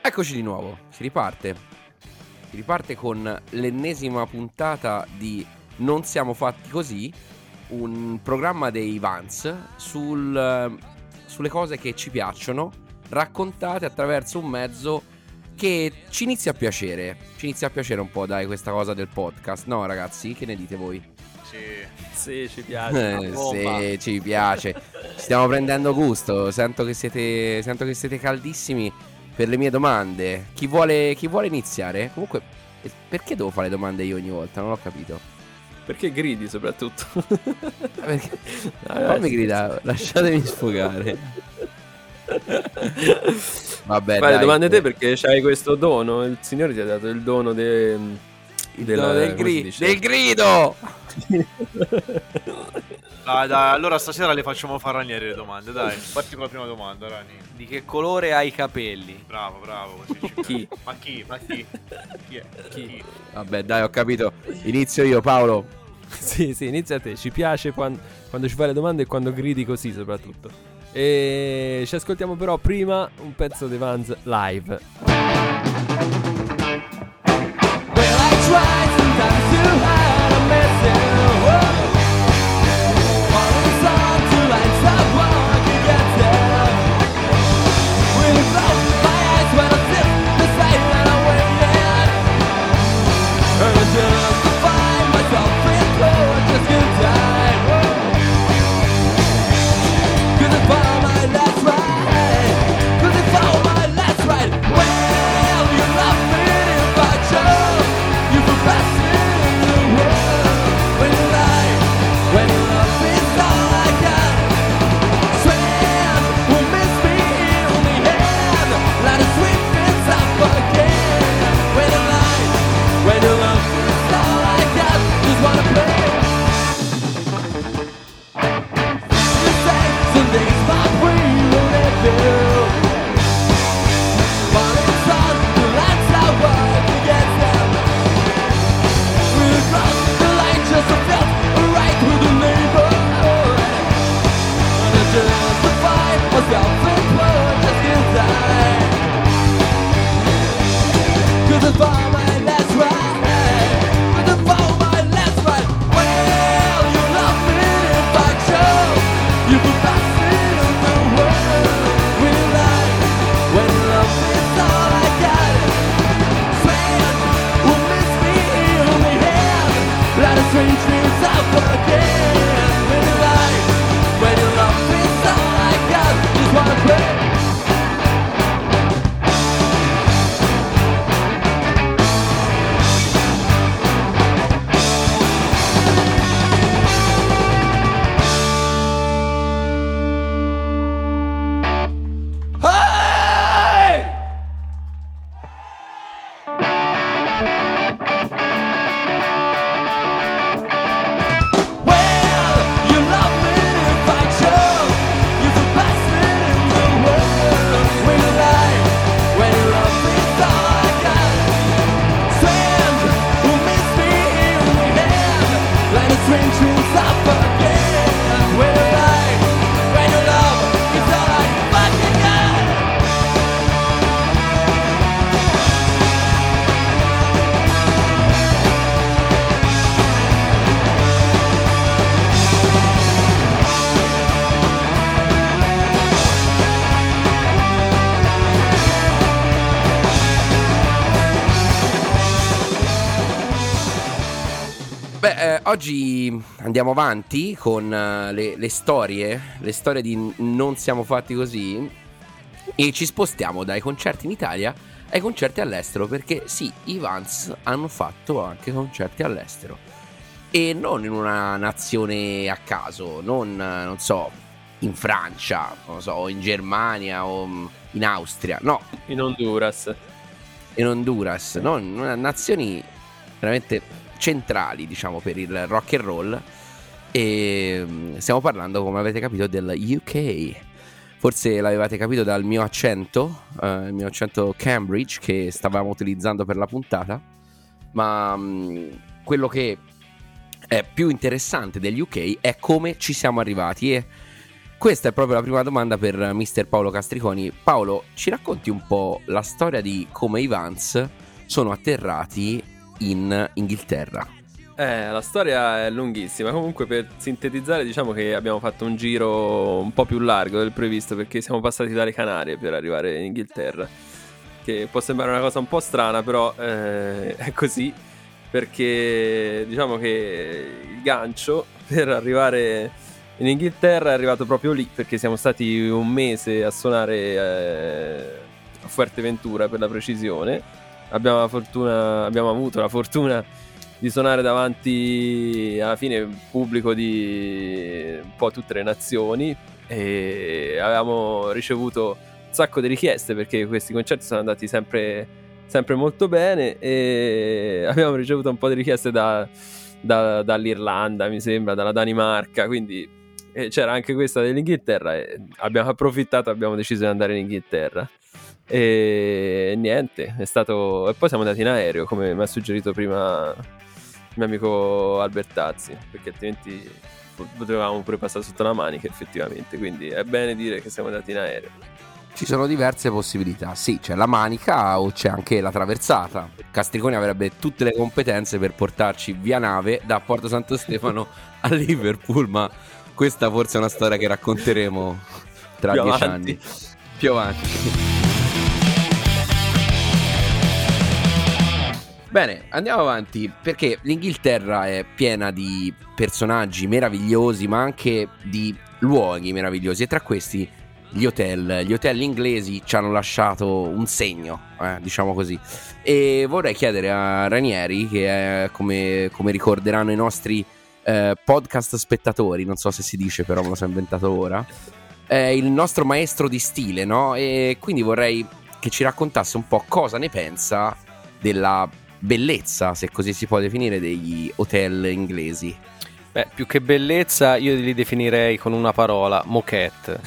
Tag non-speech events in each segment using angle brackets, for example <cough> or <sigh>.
Eccoci di nuovo, si riparte. Si riparte con l'ennesima puntata di Non siamo fatti così, un programma dei Vans sul, sulle cose che ci piacciono, raccontate attraverso un mezzo che ci inizia a piacere. Ci inizia a piacere un po', dai, questa cosa del podcast. No, ragazzi, che ne dite voi? Sì. Sì, ci piace. Eh, sì, ci piace. Stiamo prendendo gusto. Sento che siete, sento che siete caldissimi per le mie domande. Chi vuole, chi vuole iniziare? Comunque, perché devo fare domande io ogni volta? Non ho capito. Perché gridi soprattutto? Perché... <laughs> Vabbè, Fammi sì, gridare, lasciatemi sfogare. <laughs> Vabbè, Fai le dai. domande te perché c'hai questo dono. Il Signore ti ha dato il dono de... Il della- dono del, gri- del grido. <laughs> Dai, dai, allora stasera le facciamo fare Ranieri le domande, dai. Parti con la prima domanda, Rani. Di che colore hai i capelli? Bravo, bravo, Chi? Ma chi? Ma chi? Chi è? Chi? Vabbè, dai, ho capito. Inizio io, Paolo. <laughs> sì, sì, inizia te. Ci piace quan- quando ci fai le domande e quando gridi così soprattutto. E ci ascoltiamo però prima un pezzo di Vans live. Up again. Oggi andiamo avanti con eh, le, le storie, le storie di Non siamo fatti così e ci spostiamo dai concerti in Italia ai concerti all'estero perché sì, i Vans hanno fatto anche concerti all'estero e non in una nazione a caso, non, eh, non so, in Francia, non so, in Germania o mm, in Austria, no, In Honduras. in Honduras, no? In nazioni veramente centrali, diciamo, per il rock and roll. E mm, stiamo parlando, come avete capito, del UK. Forse l'avevate capito dal mio accento, eh, il mio accento Cambridge che stavamo utilizzando per la puntata. Ma mm, quello che è più interessante degli UK è come ci siamo arrivati e questa è proprio la prima domanda per mister Paolo Castriconi. Paolo, ci racconti un po' la storia di come i Vans sono atterrati in Inghilterra? Eh, la storia è lunghissima. Comunque, per sintetizzare, diciamo che abbiamo fatto un giro un po' più largo del previsto perché siamo passati dalle Canarie per arrivare in Inghilterra. Che può sembrare una cosa un po' strana, però eh, è così. Perché diciamo che il gancio per arrivare in Inghilterra è arrivato proprio lì. Perché siamo stati un mese a suonare eh, a Fuerteventura per la precisione. Abbiamo, la fortuna, abbiamo avuto la fortuna di suonare davanti alla fine pubblico di un po' tutte le nazioni e avevamo ricevuto un sacco di richieste perché questi concerti sono andati sempre, sempre molto bene e abbiamo ricevuto un po' di richieste da- da- dall'Irlanda mi sembra, dalla Danimarca quindi eh, c'era anche questa dell'Inghilterra e abbiamo approfittato abbiamo deciso di andare in Inghilterra e niente, è stato. E poi siamo andati in aereo, come mi ha suggerito prima il mio amico Albertazzi, perché altrimenti potevamo pure passare sotto la manica, effettivamente. Quindi è bene dire che siamo andati in aereo. Ci sono diverse possibilità, sì, c'è la manica o c'è anche la traversata. Castriconi avrebbe tutte le competenze per portarci via nave da Porto Santo Stefano <laughs> a Liverpool, ma questa forse è una storia che racconteremo tra Più dieci avanti. anni. Più avanti. Bene, andiamo avanti perché l'Inghilterra è piena di personaggi meravigliosi, ma anche di luoghi meravigliosi e tra questi gli hotel. Gli hotel inglesi ci hanno lasciato un segno, eh, diciamo così. E vorrei chiedere a Ranieri, che è come, come ricorderanno i nostri eh, podcast spettatori, non so se si dice, però me lo sono inventato ora. È il nostro maestro di stile, no? E quindi vorrei che ci raccontasse un po' cosa ne pensa della bellezza, se così si può definire, degli hotel inglesi. Beh, più che bellezza, io li definirei con una parola, moquette.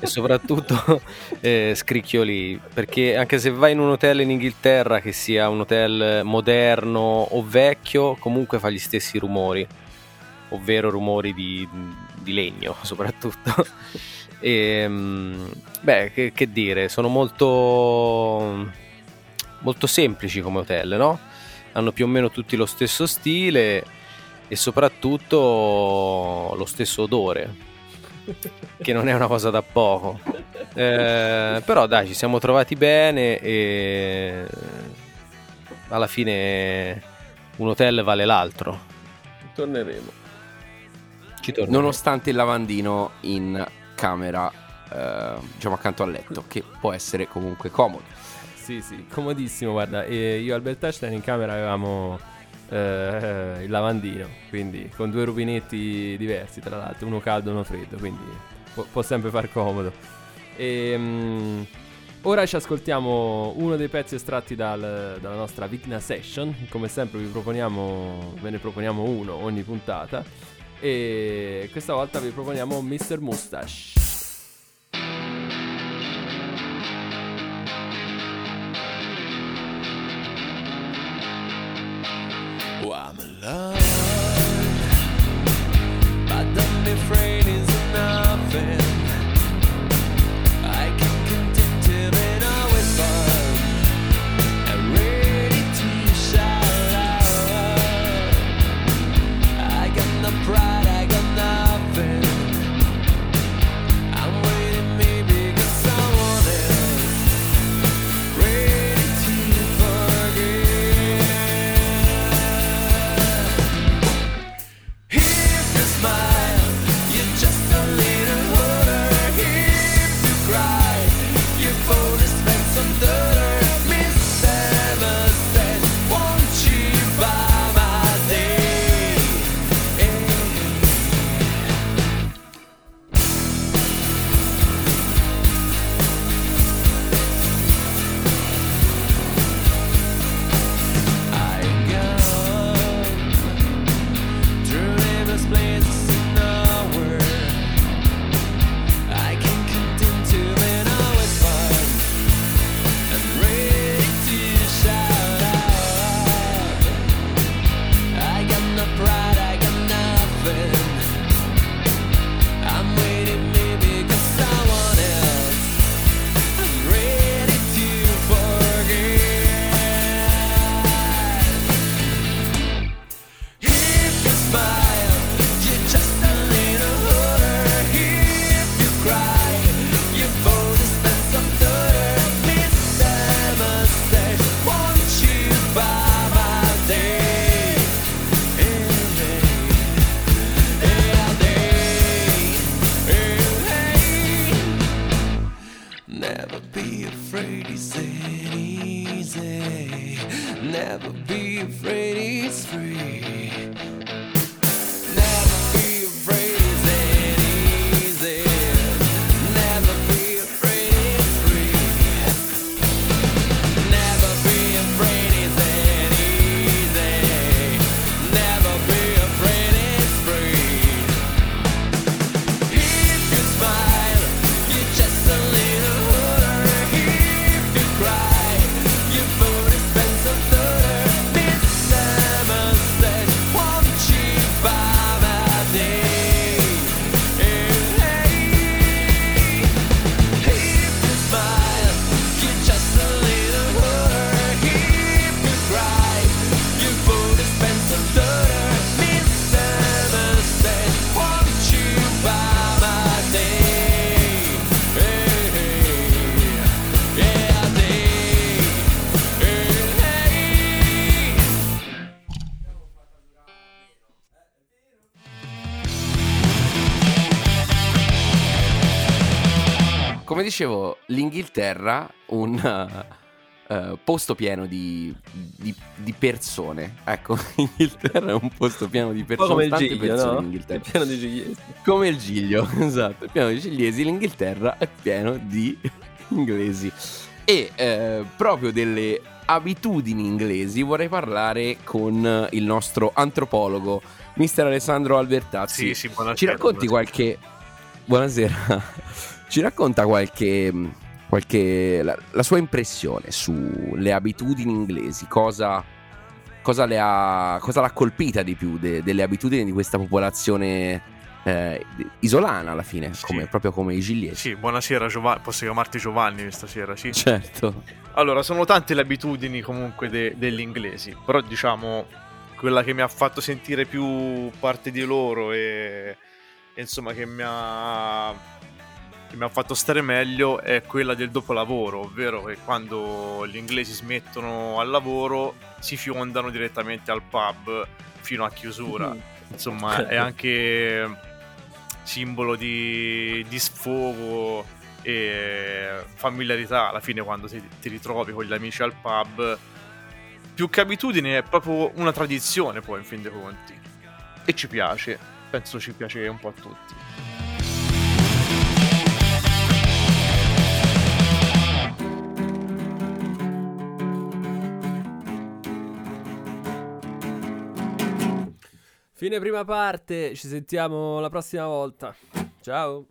e <laughs> soprattutto eh, scricchioli. Perché anche se vai in un hotel in Inghilterra, che sia un hotel moderno o vecchio, comunque fa gli stessi rumori. Ovvero rumori di, di legno, <laughs> soprattutto. e, mm, beh, che, che dire, sono molto, molto semplici come hotel, no? Hanno più o meno tutti lo stesso stile e soprattutto lo stesso odore, che non è una cosa da poco. Eh, però dai, ci siamo trovati bene e alla fine un hotel vale l'altro. Torneremo. Ci torno. Nonostante il lavandino in camera, eh, diciamo accanto al letto, che può essere comunque comodo. Sì, sì, comodissimo, guarda. E io e Albert Einstein in camera avevamo eh, il lavandino, quindi con due rubinetti diversi, tra l'altro, uno caldo e uno freddo, quindi può, può sempre far comodo. E, mm, ora ci ascoltiamo uno dei pezzi estratti dal- dalla nostra Vigna Session. Come sempre vi proponiamo, ve ne proponiamo uno ogni puntata. E questa volta vi proponiamo Mr. Mustache. never be afraid it's free. Dicevo, l'Inghilterra, un eh, eh, posto pieno di, di- di persone. Ecco, <laughs> l'Inghilterra è un posto pieno di persone. come il tante Giglio, persone no? in È Inghilterra. pieno di gigliesi. Come il Giglio, <laughs> esatto, è pieno di cigliesi, l'Inghilterra è pieno di <laughs> inglesi. E eh, proprio delle abitudini inglesi vorrei parlare con il nostro antropologo, mister Alessandro Albertazzi. Sì, sì, buonasera. Ci racconti qualche... Buonasera. Ci racconta qualche... qualche la, la sua impressione sulle abitudini inglesi, cosa... Cosa, le ha, cosa l'ha colpita di più de- delle abitudini di questa popolazione eh, isolana alla fine, Sì. come- proprio come i gigliesi. Sì, buonasera Giovanni, posso chiamarti Giovanni stasera, sì. Certo. Allora, sono tante le abitudini comunque de- degli inglesi, però diciamo quella che mi ha fatto sentire più parte di loro e, e insomma che mi ha che mi ha fatto stare meglio è quella del dopolavoro, ovvero che quando gli inglesi smettono al lavoro si fiondano direttamente al pub fino a chiusura. Insomma, è anche simbolo di, di sfogo e familiarità alla fine quando ti, ti ritrovi con gli amici al pub. Più che abitudine è proprio una tradizione poi in fin dei conti. E ci piace, penso ci piace un po' a tutti. Fine prima parte, ci sentiamo la prossima volta. Ciao.